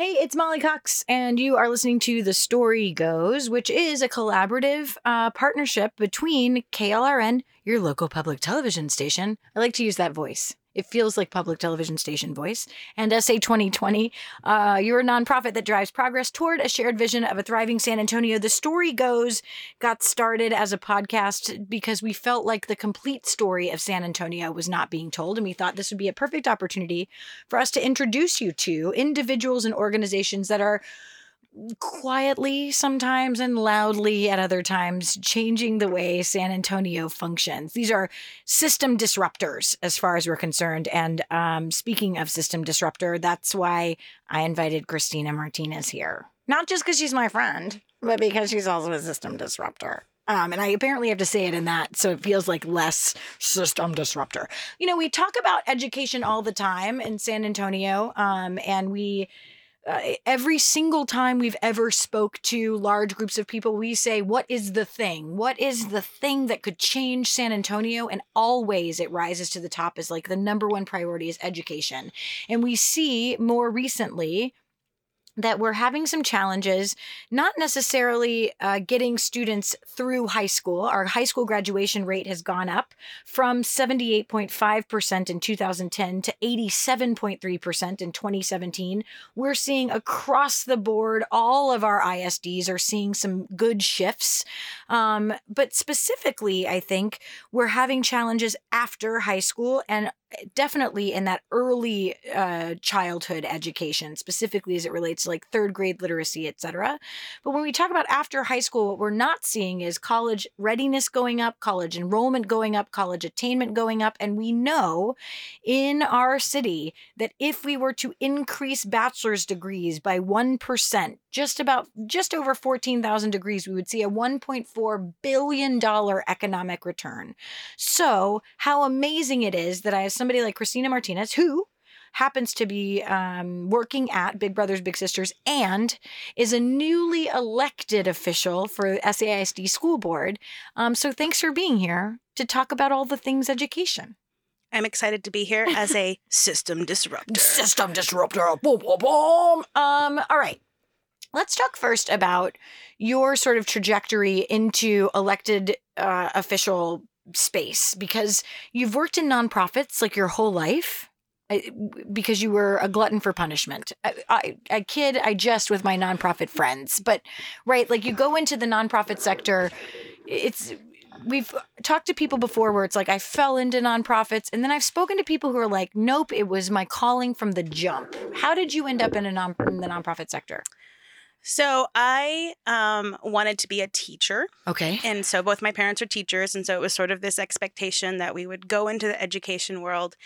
Hey, it's Molly Cox, and you are listening to The Story Goes, which is a collaborative uh, partnership between KLRN, your local public television station. I like to use that voice. It feels like public television station voice. And SA 2020, uh, you're a nonprofit that drives progress toward a shared vision of a thriving San Antonio. The story goes got started as a podcast because we felt like the complete story of San Antonio was not being told. And we thought this would be a perfect opportunity for us to introduce you to individuals and organizations that are quietly sometimes and loudly at other times, changing the way San Antonio functions. These are system disruptors, as far as we're concerned. And um, speaking of system disruptor, that's why I invited Christina Martinez here. Not just because she's my friend, but because she's also a system disruptor. Um, and I apparently have to say it in that, so it feels like less system disruptor. You know, we talk about education all the time in San Antonio, um, and we every single time we've ever spoke to large groups of people we say what is the thing? What is the thing that could change san antonio? And always it rises to the top as like the number one priority is education. And we see more recently that we're having some challenges, not necessarily uh, getting students through high school. Our high school graduation rate has gone up from 78.5% in 2010 to 87.3% in 2017. We're seeing across the board, all of our ISDs are seeing some good shifts. Um, but specifically, I think we're having challenges after high school and definitely in that early uh, childhood education, specifically as it relates to like third grade literacy, et cetera. But when we talk about after high school, what we're not seeing is college readiness going up, college enrollment going up, college attainment going up. And we know in our city that if we were to increase bachelor's degrees by 1%, just about just over 14,000 degrees, we would see a $1.4 billion economic return. So, how amazing it is that I have somebody like Christina Martinez, who happens to be um, working at Big Brothers Big Sisters and is a newly elected official for SAISD School Board. Um, so, thanks for being here to talk about all the things education. I'm excited to be here as a system disruptor. System disruptor. Boom, boom, boom. Um, all right. Let's talk first about your sort of trajectory into elected uh, official space because you've worked in nonprofits like your whole life because you were a glutton for punishment. I, kid, I jest with my nonprofit friends, but right, like you go into the nonprofit sector, it's we've talked to people before where it's like I fell into nonprofits, and then I've spoken to people who are like, nope, it was my calling from the jump. How did you end up in a non in the nonprofit sector? So I um, wanted to be a teacher. Okay. And so both my parents are teachers. And so it was sort of this expectation that we would go into the education world.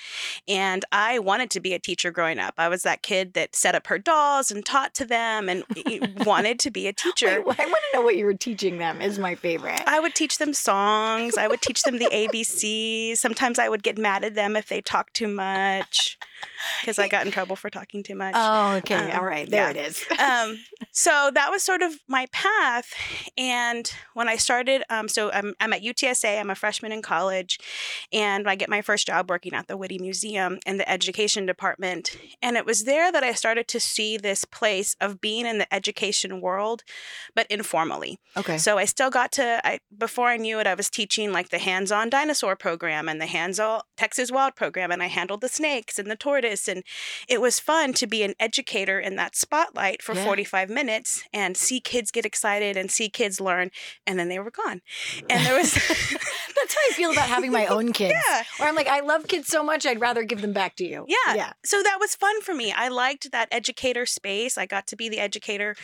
And I wanted to be a teacher growing up. I was that kid that set up her dolls and taught to them and wanted to be a teacher. Wait, I want to know what you were teaching them, is my favorite. I would teach them songs, I would teach them the ABCs. Sometimes I would get mad at them if they talked too much because I got in trouble for talking too much. Oh, okay. Um, All right. There yeah. it is. um, so that was sort of my path. And when I started, um, so I'm, I'm at UTSA, I'm a freshman in college, and I get my first job working at the Witte Museum in the education department. And it was there that I started to see this place of being in the education world, but informally. Okay. So I still got to, I before I knew it, I was teaching like the hands on dinosaur program and the hands on Texas Wild program, and I handled the snakes and the tortoise. And it was fun to be an educator in that spotlight for yeah. 45 minutes and see kids get excited and see kids learn. And then they were gone. And there was. That's how I feel about having my own kids. Yeah. Where I'm like, I love kids so much, I'd rather give them back to you. Yeah. Yeah. So that was fun for me. I liked that educator space. I got to be the educator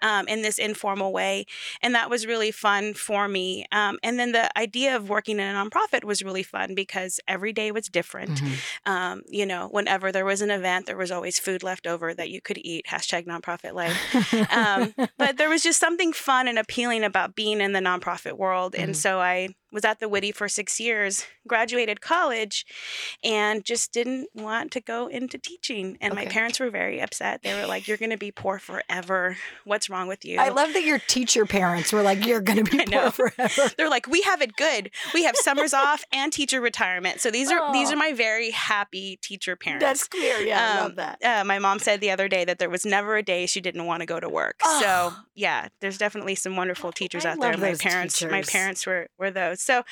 um, in this informal way. And that was really fun for me. Um, and then the idea of working in a nonprofit was really fun because every day was different. Mm-hmm. Um, you know, whenever there was an event, there was always food left over that you could eat. Hashtag nonprofit life. Um, but there was just something fun and appealing about being in the nonprofit world. Mm-hmm. And so I was at the Witte study for six years, graduated college, and just didn't want to go into teaching. And okay. my parents were very upset. They were like, You're going to be poor forever. What's wrong with you? I love that your teacher parents were like, You're going to be poor forever. They're like, We have it good. We have summers off and teacher retirement. So these are oh. these are my very happy teacher parents. That's clear. Yeah, um, I love that. Uh, my mom said the other day that there was never a day she didn't want to go to work. Oh. So yeah, there's definitely some wonderful teachers I out there. My parents, teachers. my parents were were those. So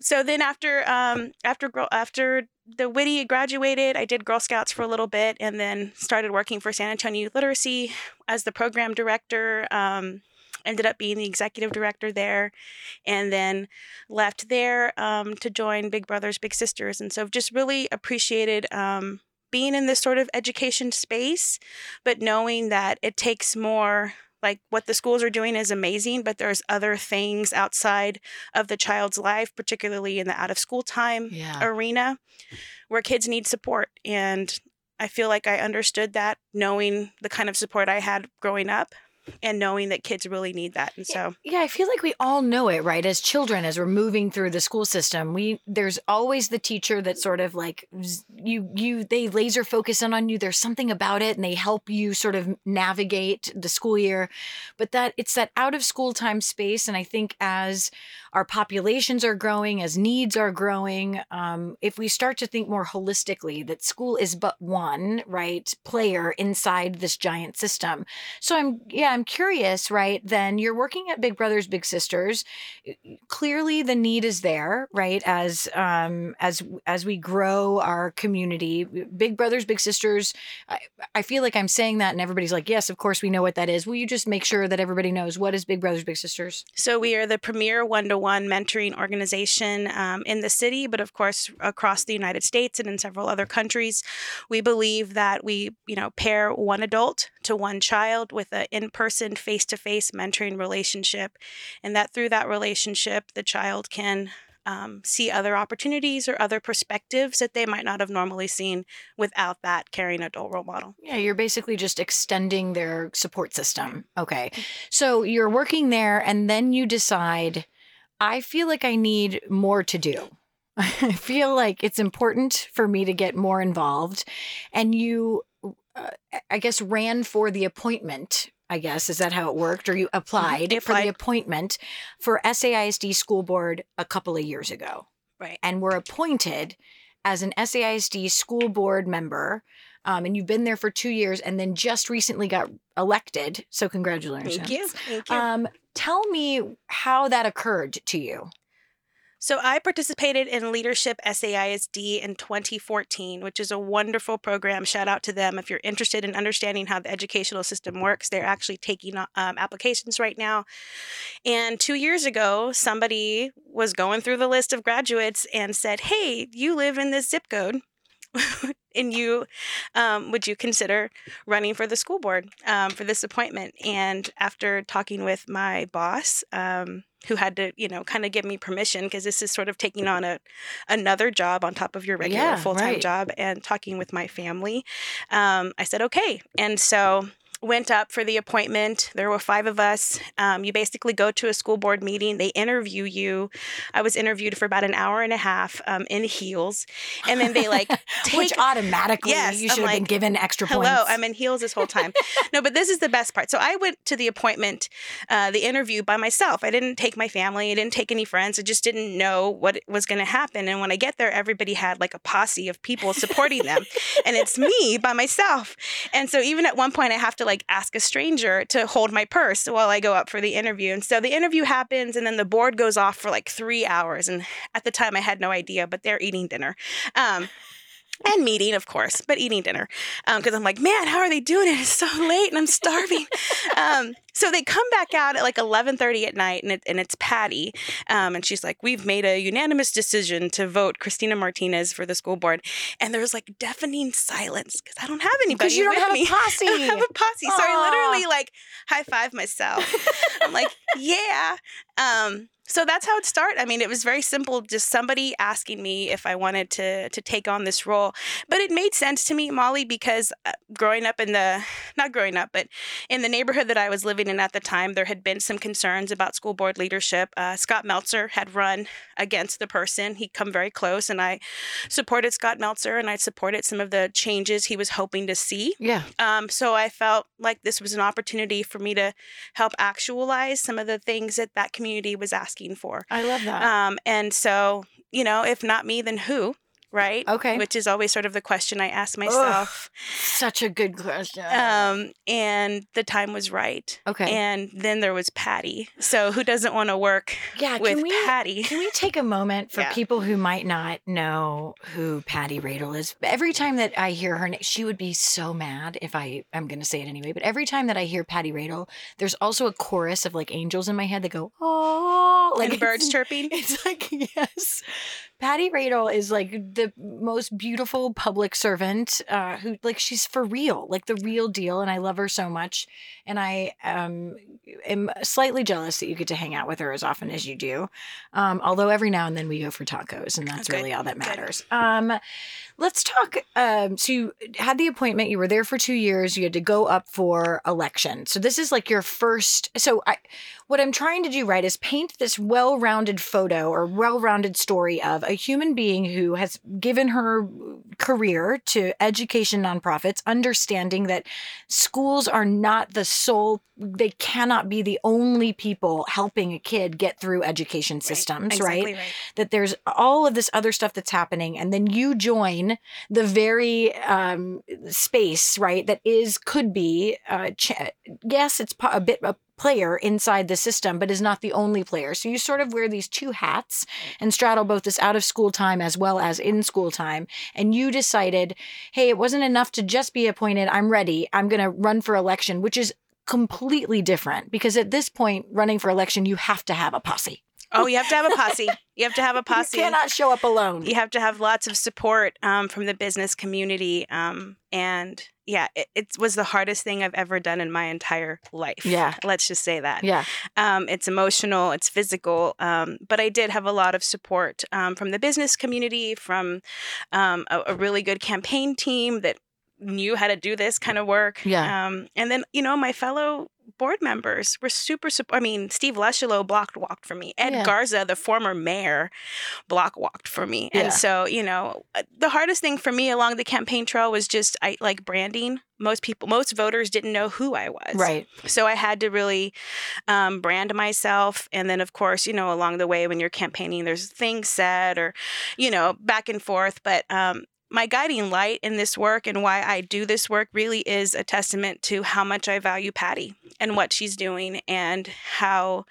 so then after um after after the Witte graduated, I did Girl Scouts for a little bit, and then started working for San Antonio Literacy as the program director. Um, ended up being the executive director there, and then left there um, to join Big Brothers Big Sisters, and so just really appreciated um, being in this sort of education space, but knowing that it takes more like what the schools are doing is amazing, but there's other things outside of the child's life, particularly in the out of school time yeah. arena, where kids need support. And I feel like I understood that knowing the kind of support I had growing up and knowing that kids really need that and so yeah i feel like we all know it right as children as we're moving through the school system we there's always the teacher that sort of like you you they laser focus in on you there's something about it and they help you sort of navigate the school year but that it's that out of school time space and i think as our populations are growing as needs are growing um, if we start to think more holistically that school is but one right player inside this giant system so i'm yeah I'm curious, right? Then you're working at Big Brothers Big Sisters. Clearly the need is there, right? As um as as we grow our community, Big Brothers Big Sisters, I, I feel like I'm saying that and everybody's like, "Yes, of course we know what that is." Will you just make sure that everybody knows what is Big Brothers Big Sisters? So we are the premier one-to-one mentoring organization um, in the city, but of course across the United States and in several other countries. We believe that we, you know, pair one adult to one child with an in-person person face to face mentoring relationship, and that through that relationship, the child can um, see other opportunities or other perspectives that they might not have normally seen without that caring adult role model. Yeah, you're basically just extending their support system. Okay. So you're working there, and then you decide, I feel like I need more to do. I feel like it's important for me to get more involved. And you, uh, I guess, ran for the appointment I guess. Is that how it worked? Or you mm-hmm. applied, applied. for the appointment for SAISD school board a couple of years ago. Right. And were appointed as an SAISD school board member. Um, and you've been there for two years and then just recently got elected. So, congratulations. Thank you. Thank you. Um, tell me how that occurred to you. So I participated in Leadership SAISD in 2014, which is a wonderful program. Shout out to them. If you're interested in understanding how the educational system works, they're actually taking um, applications right now. And two years ago, somebody was going through the list of graduates and said, Hey, you live in this zip code. and you um, would you consider running for the school board um, for this appointment and after talking with my boss um, who had to, you know, kind of give me permission because this is sort of taking on a another job on top of your regular yeah, full time right. job and talking with my family. Um, I said okay, and so went up for the appointment. There were five of us. Um, you basically go to a school board meeting. They interview you. I was interviewed for about an hour and a half um, in heels, and then they like take, which automatically yes, you should have like, been given extra points. Hello, I'm in heels this whole time. no, but this is the best part. So I went to the appointment, uh, the interview by myself. I didn't take my family. I didn't take any friends. I just didn't know what was going to happen. And when I get there, everybody had like a posse of people supporting them, and it's me by myself. And so even at one point, I have to like like ask a stranger to hold my purse while I go up for the interview. And so the interview happens and then the board goes off for like three hours. And at the time I had no idea, but they're eating dinner. Um, and meeting, of course, but eating dinner because um, I'm like, man, how are they doing it? It's so late and I'm starving. um, so they come back out at like 11:30 at night, and, it, and it's Patti, um, and she's like, "We've made a unanimous decision to vote Christina Martinez for the school board." And there's like deafening silence because I don't have anybody. Because you don't have me. a posse. I don't have a posse, Aww. so I literally like high five myself. I'm like, yeah. So that's how it started. I mean, it was very simple, just somebody asking me if I wanted to to take on this role. But it made sense to me, Molly, because uh, growing up in the not growing up, but in the neighborhood that I was living in at the time there had been some concerns about school board leadership. Uh, Scott Meltzer had run against the person. He'd come very close, and I supported Scott Meltzer and I supported some of the changes he was hoping to see. Yeah. Um, so I felt like this was an opportunity for me to help actualize some of the things that that community was asking for. I love that. Um, and so, you know, if not me, then who? Right. Okay. Which is always sort of the question I ask myself. Such a good question. Um, and the time was right. okay. And then there was Patti. So who doesn't want to work yeah, with we Patti? can we take a moment for Yeah. people who might not know who Patti Radle is? Every time that I hear her name, she would be so mad if I I'm going to say it anyway, but every time that I hear Patti Radle, there's also a chorus of like angels in my head that go, "Oh," like and birds chirping. It's like, yes. Patti Radle is like the most beautiful public servant uh, who, like, she's for real, like the real deal. And I love her so much. And I um, am slightly jealous that you get to hang out with her as often as you do. Um, although every now and then we go for tacos, and that's Good, really all that matters. Um, let's talk. Um, so you had the appointment, you were there for two years, you had to go up for election. So this is like your first. So I, what I'm trying to do, right, is paint this well rounded photo or well rounded story of a human being who has given her career to education nonprofits, understanding that schools are not the sole, they cannot be the only people helping a kid get through education systems, right? Exactly right. that there's all of this other stuff that's happening and then you join the very um, space right that is could be uh, ch- yes it's a bit a player inside the system but is not the only player. So you sort of wear these two hats and straddle both this out of school time as well as in school time and you decided hey it wasn't enough to just be appointed. I'm ready. I'm going to run for election which is completely different because at this point running for election you have to have a posse Oh, you have to have a posse. You have to have a posse. you cannot show up alone. you have to have lots of support um, from the business community. Um, and yeah, it, it was the hardest thing I've ever done in my entire life. Yeah. Let's just say that. Yeah. Um, it's emotional, it's physical, um, but I did have a lot of support um, from the business community, from um, a, a really good campaign team that knew how to do this kind of work. Yeah. Um, and then, you know, my fellow board members were super, sup- I mean, Steve Lecholop block walked for me. Ed Yeah. Garza, the former mayor, block walked for me. Yeah. And so, you know, uh, the hardest thing for me along the campaign trail was just I like branding. Most people, most voters didn't know who I was. Right. So I had to really um, brand myself. And then, of course, you know, along the way when you're campaigning, there's things said or, you know, back and forth. But um, my guiding light in this work and why I do this work really is a testament to how much I value Patti and what she's doing and how,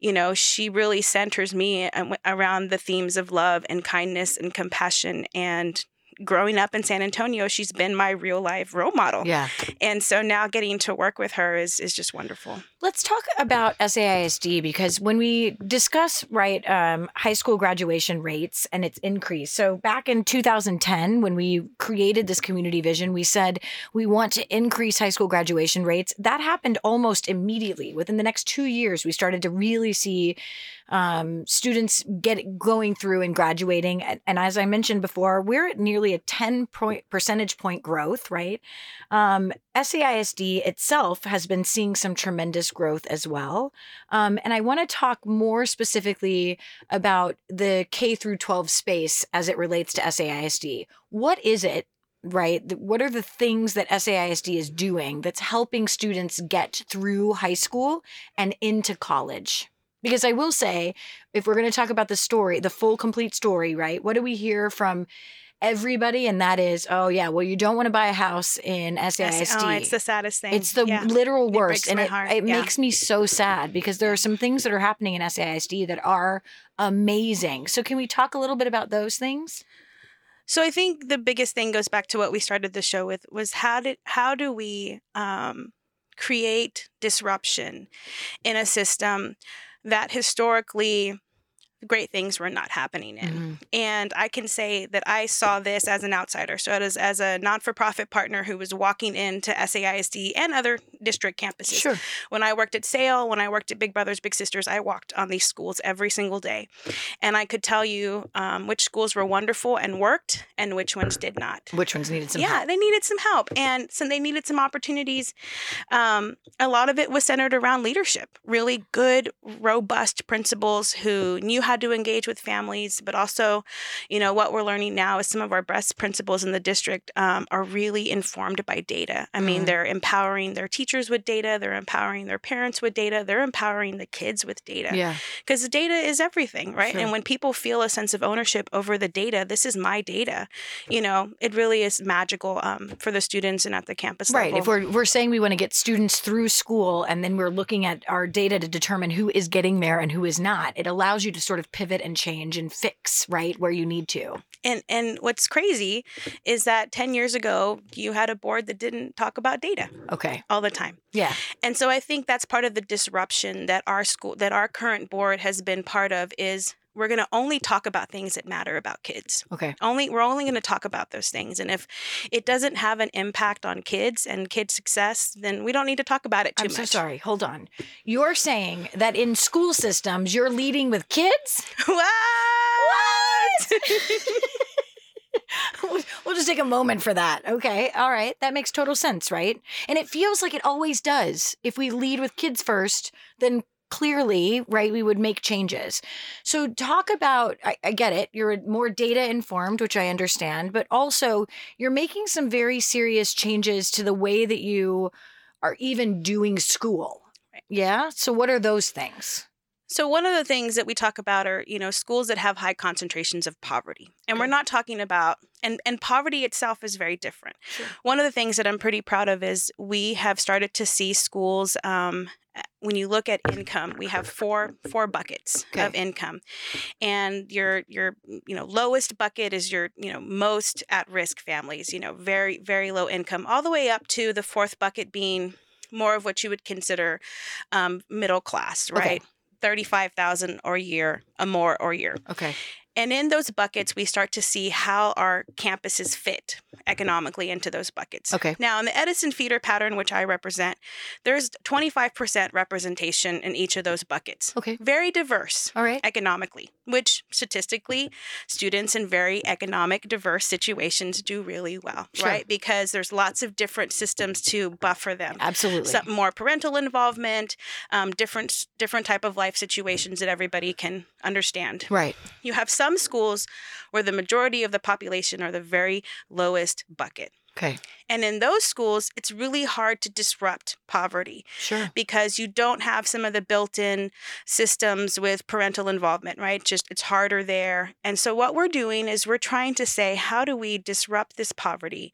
you know, she really centers me around the themes of love and kindness and compassion and growing up in San Antonio, she's been my real life role model. Yeah. And so now getting to work with her is is just wonderful. Let's talk about SAISD because when we discuss right um, high school graduation rates and its increase. So back in 2010, when we created this community vision, we said we want to increase high school graduation rates. That happened almost immediately. Within the next two years, we started to really see um, students get going through and graduating. And, and as I mentioned before, we're at nearly a 10 point percentage point growth, right? Um, SAISD itself has been seeing some tremendous growth as well. Um, and I want to talk more specifically about the K through 12 space as it relates to SAISD. What is it? Right. What are the things that SAISD is doing that's helping students get through high school and into college? Because I will say, if we're going to talk about the story, the full complete story, right? What do we hear from everybody? And that is, oh, yeah, well, you don't want to buy a house in SAISD. Oh, it's the saddest thing. It's the yeah. literal worst. breaks And it, heart, it yeah. makes me so sad because there are some things that are happening in SAISD that are amazing. So, can we talk a little bit about those things? So I think the biggest thing goes back to what we started the show with was how did how do we um, create disruption in a system that historically great things were not happening in. Mhm. And I can say that I saw this as an outsider. So, as, as a non for profit partner who was walking into SAISD and other district campuses. Sure. When I worked at Sale, when I worked at Big Brothers Big Sisters, I walked on these schools every single day. And I could tell you um, which schools were wonderful and worked and which ones did not. Which ones needed some yeah, help? they needed some help. And so they needed some opportunities. Um, a lot of it was centered around leadership, really good, robust principals who knew how to engage with families, but also, you know, what we're learning now is some of our best principals in the district um, are really informed by data. I mean, Mhm. they're empowering their teachers with data, they're empowering their parents with data, they're empowering the kids with data Yeah. because the data is everything, right? Sure. And when people feel a sense of ownership over the data, this is my data. You know, it really is magical um, for the students and at the campus Right. level. Right. If we're we're saying we want to get students through school and then we're looking at our data to determine who is getting there and who is not, it allows you to sort of pivot and change and fix, right, where you need to. and and what's crazy is that ten years ago you had a board that didn't talk about data Okay. all the time. Yeah. And so I think that's part of the disruption that our school that our current board has been part of is we're going to only talk about things that matter about kids. Okay. Only we're only going to talk about those things and if it doesn't have an impact on kids and kids success, then we don't need to talk about it too I'm much. so sorry. Hold on. You're saying that in school systems you're leading with kids? what? we'll just take a moment for that. Okay. All right. That makes total sense, right? And it feels like it always does. If we lead with kids first, then clearly, right, we would make changes. So, talk about I, I get it. You're more data informed, which I understand, but also you're making some very serious changes to the way that you are even doing school. Yeah. So, what are those things? So one of the things that we talk about are, you know, schools that have high concentrations of poverty. And we're not talking about and and poverty itself is very different. Sure. One of the things that I'm pretty proud of is we have started to see schools um when you look at income, we have four four buckets of income. And your your you know, lowest bucket is your, you know, most at-risk families, you know, very very low income, all the way up to the fourth bucket being more of what you would consider um, middle class, Okay. Right? 35,000 or a year, a more or year. Okay. And in those buckets, we start to see how our campuses fit economically into those buckets. Okay. Now, in the Edison feeder pattern, which I represent, there's 25% representation in each of those buckets. Okay. Very diverse All right. economically, which statistically, students in very economic diverse situations do really well, Sure. right? Because there's lots of different systems to buffer them Absolutely. some more parental involvement, um, different different type of life situations that everybody can understand. right. You have some schools where the majority of the population are the very lowest bucket. Okay. And in those schools, it's really hard to disrupt poverty Sure. because you don't have some of the built-in systems with parental involvement, right? Just it's harder there. And so what we're doing is we're trying to say how do we disrupt this poverty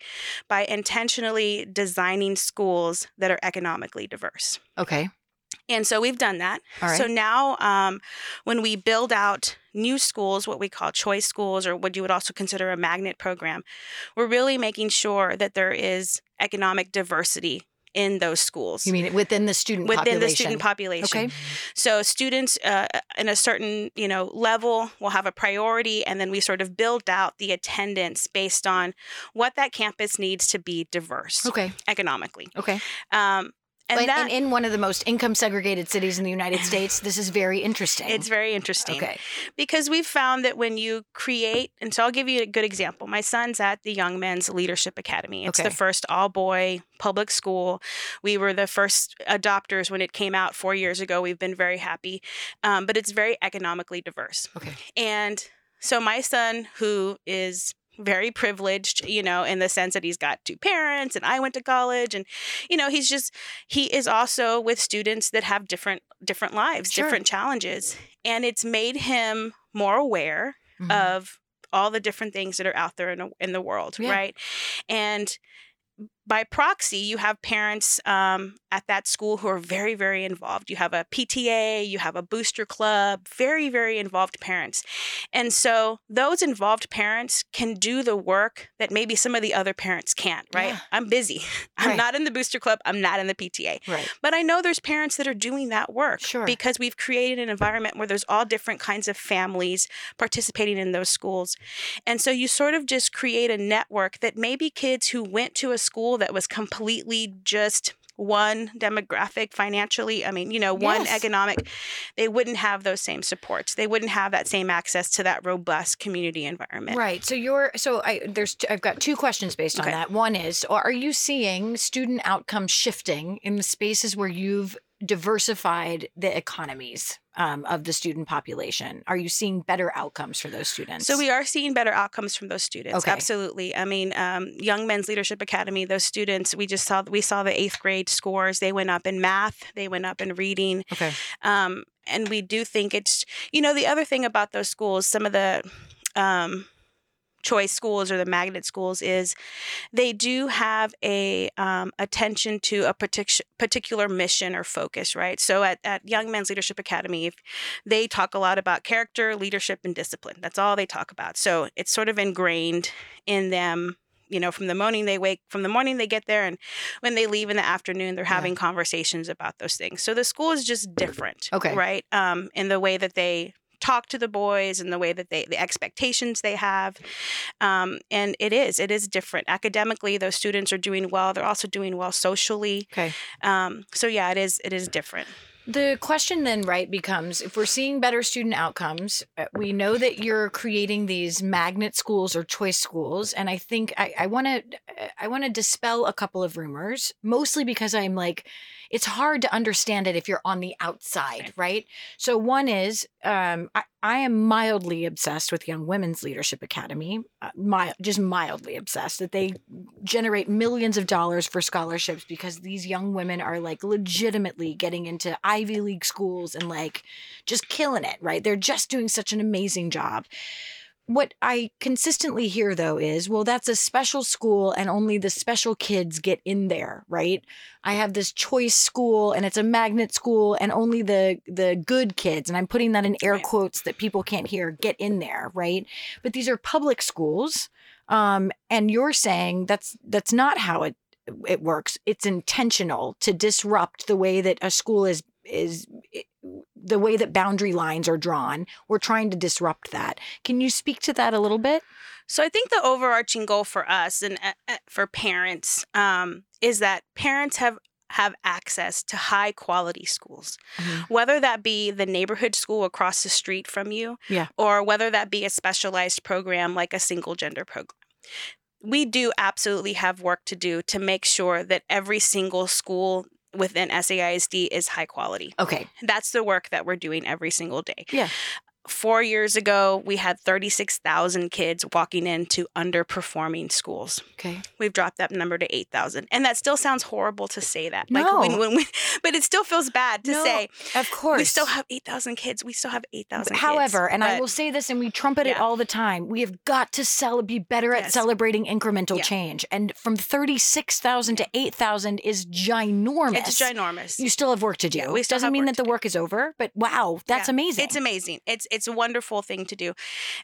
by intentionally designing schools that are economically diverse. Okay. And so we've done that. Right. So now, um, when we build out new schools, what we call choice schools, or what you would also consider a magnet program, we're really making sure that there is economic diversity in those schools. You mean within the student within population? the student population. Okay. So students uh, in a certain you know level will have a priority, and then we sort of build out the attendance based on what that campus needs to be diverse Okay. economically. Okay. Um, and And, that and in one of the most income segregated cities in the United States, this is very interesting. it's very interesting. okay. because we've found that when you create and so i'll give you a good example my son's at the young men's leadership academy it's Okay. the first all boy public school we were the first adopters when it came out four years ago we've been very happy um, but it's very economically diverse Okay. and so my son who is very privileged, you know, in the sense that he's got two parents and I went to college and you know, he's just he is also with students that have different different lives, Sure. different challenges, and it's made him more aware Mhm. of all the different things that are out there in, the- in the world, Yeah. right? And by proxy, you have parents um, at that school who are very, very involved. You have a PTA, you have a booster club, very, very involved parents. And so those involved parents can do the work that maybe some of the other parents can't, right? Yeah. I'm busy. I'm Right. not in the booster club, I'm not in the PTA. Right. But I know there's parents that are doing that work Sure. because we've created an environment where there's all different kinds of families participating in those schools. And so you sort of just create a network that maybe kids who went to a school that was completely just one demographic financially i mean you know one Yes. economic they wouldn't have those same supports they wouldn't have that same access to that robust community environment Right. So you're so I there's I've got two questions based on Okay. that. One is are you seeing student outcomes shifting in the spaces where you've diversified the economies um, of the student population? Are you seeing better outcomes for those students? So we are seeing better outcomes from those students. Okay. Absolutely. I mean, um, Young Men's Leadership Academy. Those students, we just saw we saw the eighth grade scores. They went up in math. They went up in reading. okay. Um, and we do think it's you know the other thing about those schools, some of the um, choice schools or the magnet schools is they do have a um, attention to a partic- particular mission or focus right? So at, at young men's leadership academy they talk a lot about character leadership and discipline. That's all they talk about. So it's sort of ingrained in them you know from the morning they wake from the morning they get there and when they leave in the afternoon they're Yeah. having conversations about those things. So the school is just different Okay. right? Um, in the way that they talk to the boys and the way that they the expectations they have. Um, and it is it is different. Academically those students are doing well. They're also doing well socially. Okay. um, so yeah it is it is different. The question then, right, becomes if we're seeing better student outcomes, uh, we know that you're creating these magnet schools or choice schools, and I think I want to I want to dispel a couple of rumors, mostly because I'm like, it's hard to understand it if you're on the outside, right? So one is, um, I, I am mildly obsessed with Young Women's Leadership Academy, uh, mild, just mildly obsessed that they generate millions of dollars for scholarships because these young women are like legitimately getting into Ivy League schools and like just killing it, right? They're just doing such an amazing job. What I consistently hear though is, well, that's a special school and only the special kids get in there, right? I have this choice school and it's a magnet school and only the the good kids, and I'm putting that in air quotes that people can't hear, get in there, right? But these are public schools. Um, and you're saying that's that's not how it it works. It's intentional to disrupt the way that a school is is the way that boundary lines are drawn. We're trying to disrupt that. Can you speak to that a little bit? So I think the overarching goal for us and uh, uh, for parents um, is that parents have have access to high quality schools, whether that be the neighborhood school across the street from you, Yeah. or whether that be a specialized program like a single gender program. We do absolutely have work to do to make sure that every single school within SAISD is high quality. Okay. That's the work that we're doing every single day. Yeah. Four years ago, we had 36,000 kids walking into underperforming schools. Okay. We've dropped that number to 8,000. And that still sounds horrible to say that. No. Like when, when we, but it still feels bad to No, say Of course. we still have 8,000 kids. We still have 8,000 kids. However, and I will say this, and we trumpet it all the time. We have got to sell, be better at Yes. celebrating incremental Yeah. change. And from thirty six thousand to eight thousand is ginormous. It's ginormous. You still have work to do. Yeah, we still Doesn't mean that the do. work is over, but wow, that's Yeah, amazing. It's amazing. It's it's a wonderful thing to do.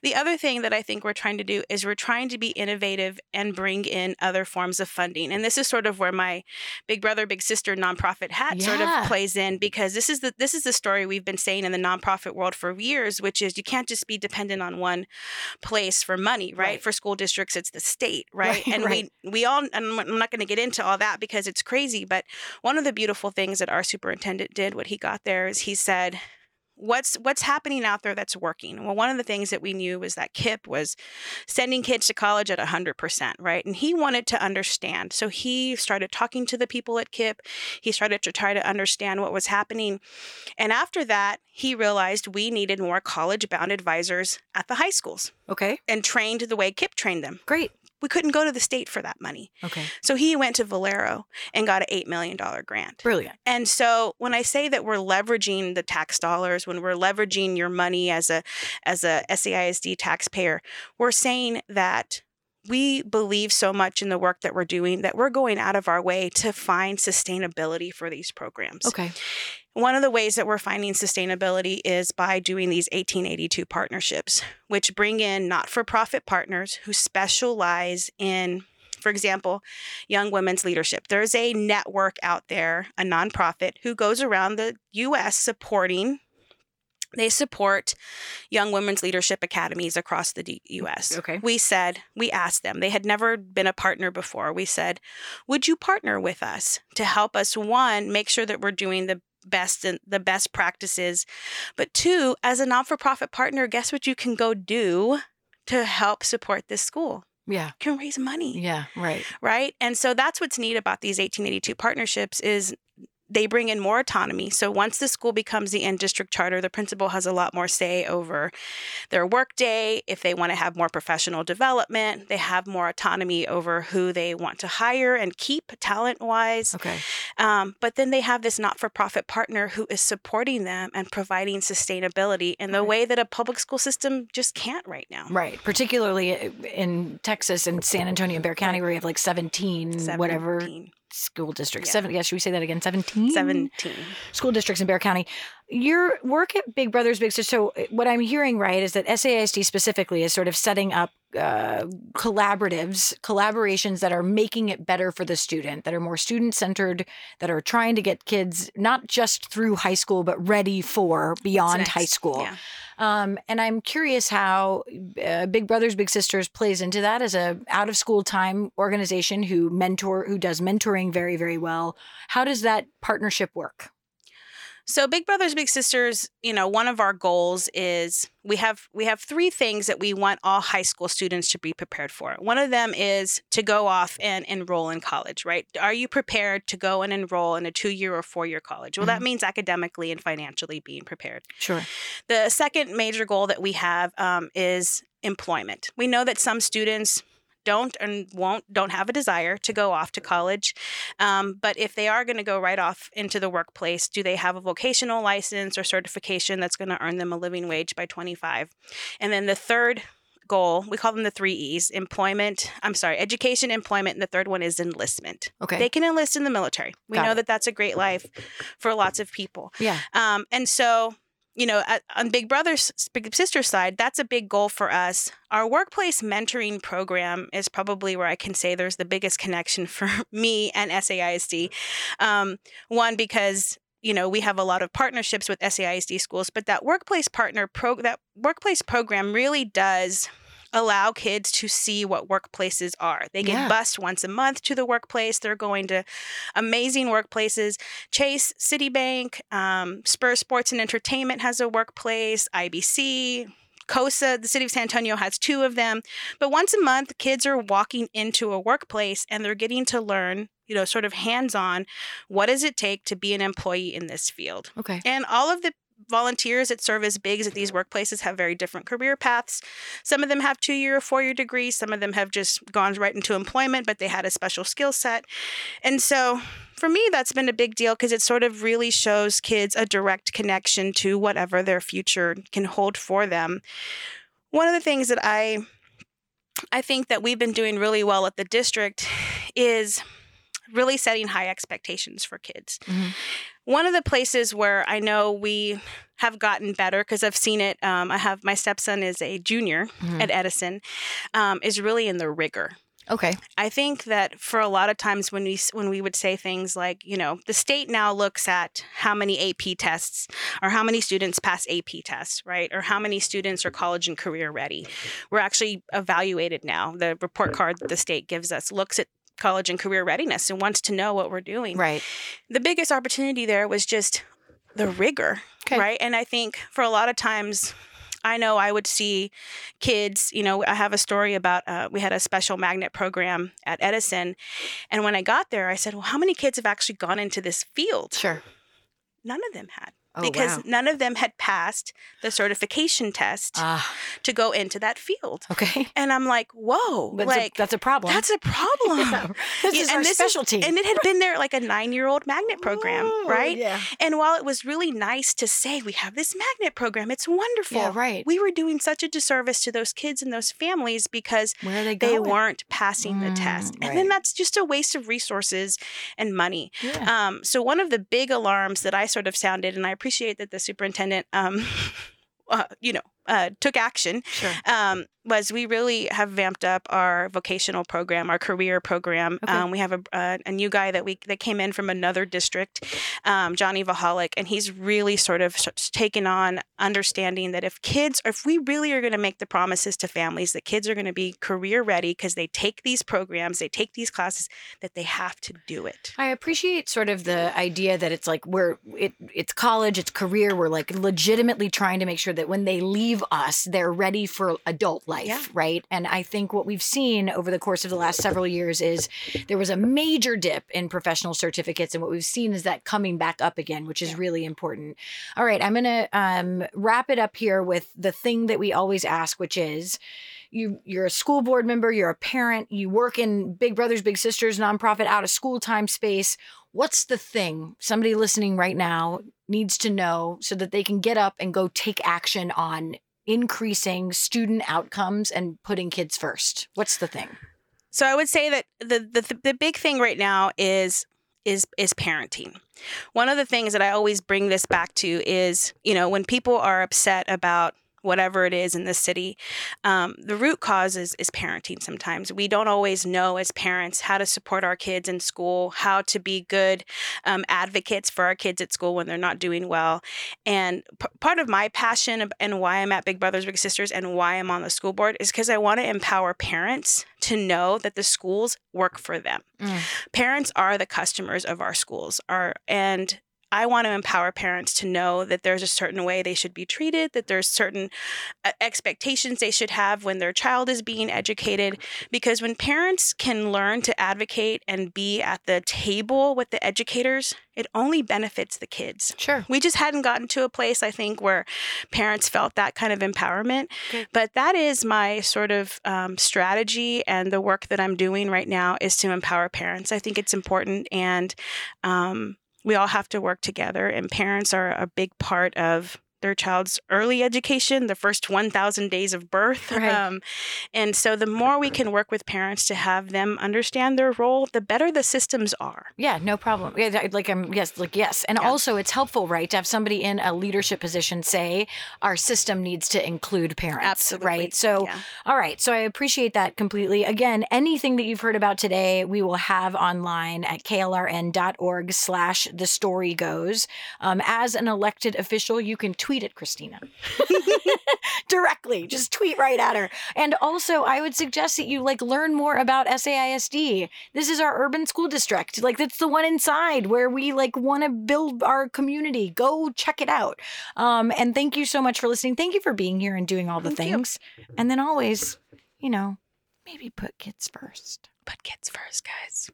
The other thing that I think we're trying to do is we're trying to be innovative and bring in other forms of funding. And this is sort of where my big brother big sister nonprofit hat sort of plays in because this is the this is the story we've been saying in the nonprofit world for years, which is you can't just be dependent on one place for money, right? Right. For school districts it's the state, right? Right, and right. we we all and I'm not going to get into all that because it's crazy, but one of the beautiful things that our superintendent did what he got there is he said what's what's happening out there that's working? Well one of the things that we knew was that KIPP was sending kids to college at 100% right? And he wanted to understand. So he started talking to the people at KIPP. He started to try to understand what was happening. And after that he realized we needed more college bound advisors at the high schools okay. and trained the way KIPP trained them. Great. We couldn't go to the state for that money Okay. so he went to valero and got an $8 million grant Brilliant. and so when I say that we're leveraging the tax dollars, when we're leveraging your money as a as a SAISD taxpayer, we're saying that we believe so much in the work that we're doing that we're going out of our way to find sustainability for these programs. Okay. One of the ways that we're finding sustainability is by doing these 1882 partnerships, which bring in not for profit partners who specialize in, for example, young women's leadership. There's a network out there, a nonprofit, who goes around the US supporting they support young women's leadership academies across the US. Okay. We said, we asked them, they had never been a partner before. We said, would you partner with us to help us, one, make sure that we're doing the best and the best practices, but two, as a non for profit partner, guess what you can go do to help support this school? Yeah. You can raise money Yeah. Right. right and so that's what's neat about these 1882 partnerships is they bring in more autonomy so once the school becomes the in district charter the principal has a lot more say over their workday if they want to have more professional development they have more autonomy over who they want to hire and keep talent wise Okay. um, but then they have this not-for-profit partner who is supporting them and providing sustainability in the Right. way that a public school system just can't right now Right. Particularly uh, in Texas and San Antonio and Bexar County, where you have like 17, whatever 17. School districts. Yeah. Seven. Yeah. Should we say that again? 17? 17 school districts in Bexar County. Your work at Big Brothers Big Sisters. So uh, what I'm hearing right is that SAISD specifically is sort of setting up uh, collaboratives, collaborations that are making it better for the student, that are more student centered, that are trying to get kids not just through high school but ready for beyond high school. Yeah. Um, and I'm curious how uh, Big Brothers Big Sisters plays into that as a out of school time organization who mentor who does mentoring very very well. How does that partnership work? So Big Brothers Big Sisters, you know, one of our goals is we have we have three things that we want all high school students to be prepared for. One of them is to go off and enroll in college, right? Are you prepared to go and enroll in a 2-year or 4-year college? Well, that means academically and financially being prepared. Sure. The second major goal that we have um, is employment. We know that some students don't and won't don't have a desire to go off to college um, but if they are going to go right off into the workplace do they have a vocational license or certification that's going to earn them a living wage by 25 and then the third goal we call them the three e's employment i'm sorry education employment and the third one is enlistment Okay. they can enlist in the military we Got know it. that that's a great life for lots of people yeah. um, and so, you know, at, on Big Brother's Big Sister side, that's a big goal for us. Our workplace mentoring program is probably where I can say there's the biggest connection for me and SAISD. Um, one because you know we have a lot of partnerships with SAISD schools, but that workplace partner pro that workplace program really does allow kids to see what workplaces are. They get Yeah. bused once a month to the workplace. They're going to amazing workplaces. Chase, Citibank, um, Spurs Sports and Entertainment has a workplace. IBC, COSA, the city of San Antonio has two of them. But once a month, kids are walking into a workplace and they're getting to learn, you know, sort of hands on what does it take to be an employee in this field. Okay. And all of the volunteers that serve as bigs at these workplaces have very different career paths. Some of them have two year or four year degrees. Some of them have just gone right into employment, but they had a special skill set. And so for me, that's been a big deal because it sort of really shows kids a direct connection to whatever their future can hold for them. One of the things that I I think that we've been doing really well at the district is really setting high expectations for kids. Mhm. One of the places where I know we have gotten better because I've seen it. Um, I have my stepson is a junior Mhm. at Edison, um, is really in the rigor. Okay. I think that for a lot of times when we when we would say things like, you know, the state now looks at how many AP tests or how many students pass AP tests, right? Or how many students are college and career ready. We're actually evaluated now. The report card that the state gives us looks at college and career readiness and wants to know what we're doing. Right. The biggest opportunity there was just the rigor, Okay. right? And I think for a lot of times I know I would see kids, you know, I have a story about uh, we had a special magnet program at Edison. And when I got there, I said, well, how many kids have actually gone into this field? Sure. None of them had. Oh, because wow. none of them had passed the certification test Ah, to go into that field. okay. And I'm like, whoa, That's, like a, that's a problem. that's a problem. Yeah. This Yeah, is and our this is- specialty. and it had been there like a nine year old magnet program, Ooh, right? Yeah. And while it was really nice to say we have this magnet program, it's wonderful. Yeah, right. We were doing such a disservice to those kids and those families because they they weren't passing the test. Mm, And then that's just a waste of resources and money. Yeah. Um, so one of the big alarms that I sort of sounded, and I appreciate that the superintendent, um, uh, you know, uh, took action, Sure. um, was we really have vamped up our vocational program, our career program. Okay. Um, we have a, a, a new guy that we that came in from another district, um, Johnny Vahalik, and he's really sort of taken on understanding that if kids, if we really are going to make the promises to families that kids are going to be career ready because they take these programs, they take these classes, that they have to do it. I appreciate sort of the idea that it's like we're it it's college, it's career. We're like legitimately trying to make sure that when they leave us, they're ready for adult life, Yeah. right? And I think what we've seen over the course of the last several years is there was a major dip in professional certificates, and what we've seen is that coming back up again, which is Yeah. really important. All right, I'm gonna um, wrap it up here with the thing that we always ask, which is you you're a school board member, you're a parent, you work in Big Brothers Big Sisters nonprofit out of school time space. What's the thing somebody listening right now needs to know so that they can get up and go take action on increasing student outcomes and putting kids first? What's the thing? So I would say that the the the big thing right now is is is parenting. One of the things that I always bring this back to is, you know, when people are upset about whatever it is in the city, um, the root cause is, is parenting sometimes. We don't always know as parents how to support our kids in school, how to be good um, advocates for our kids at school when they're not doing well. And p- part of my passion and why I'm at Big Brothers Big Sisters and why I'm on the school board is because I want to empower parents to know that the schools work for them. Mm. Parents are the customers of our schools. Are and I want to empower parents to know that there's a certain way they should be treated, that there's certain uh, expectations they should have when their child is being educated. Because when parents can learn to advocate and be at the table with the educators, it only benefits the kids. Sure. We just hadn't gotten to a place, I think, where parents felt that kind of empowerment. Okay. But that is my sort of um, strategy, and the work that I'm doing right now is to empower parents. I think it's important, and um, we all have to work together. And parents are a big part of their child's early education, the first 1,000 days of birth. Right. Um, and so, the more we can work with parents to have them understand their role, the better the systems are. Yeah, no problem. Yeah, like I'm yes, like yes. And Yeah. also it's helpful, right, to have somebody in a leadership position say our system needs to include parents. Absolutely. Right. So Yeah. all right. So I appreciate that completely. Again, anything that you've heard about today, we will have online at klrn.org slash the story goes. Um, as an elected official, you can tweet at Christina directly. Just tweet right at her. And also, I would suggest that you like learn more about SAISD. This is our urban school district. Like that's the one inside where we like want to build our community. Go check it out. Um, and thank you so much for listening. Thank you for being here and doing all the Thank you. things. And then always, you know, maybe put kids first. Put kids first, guys.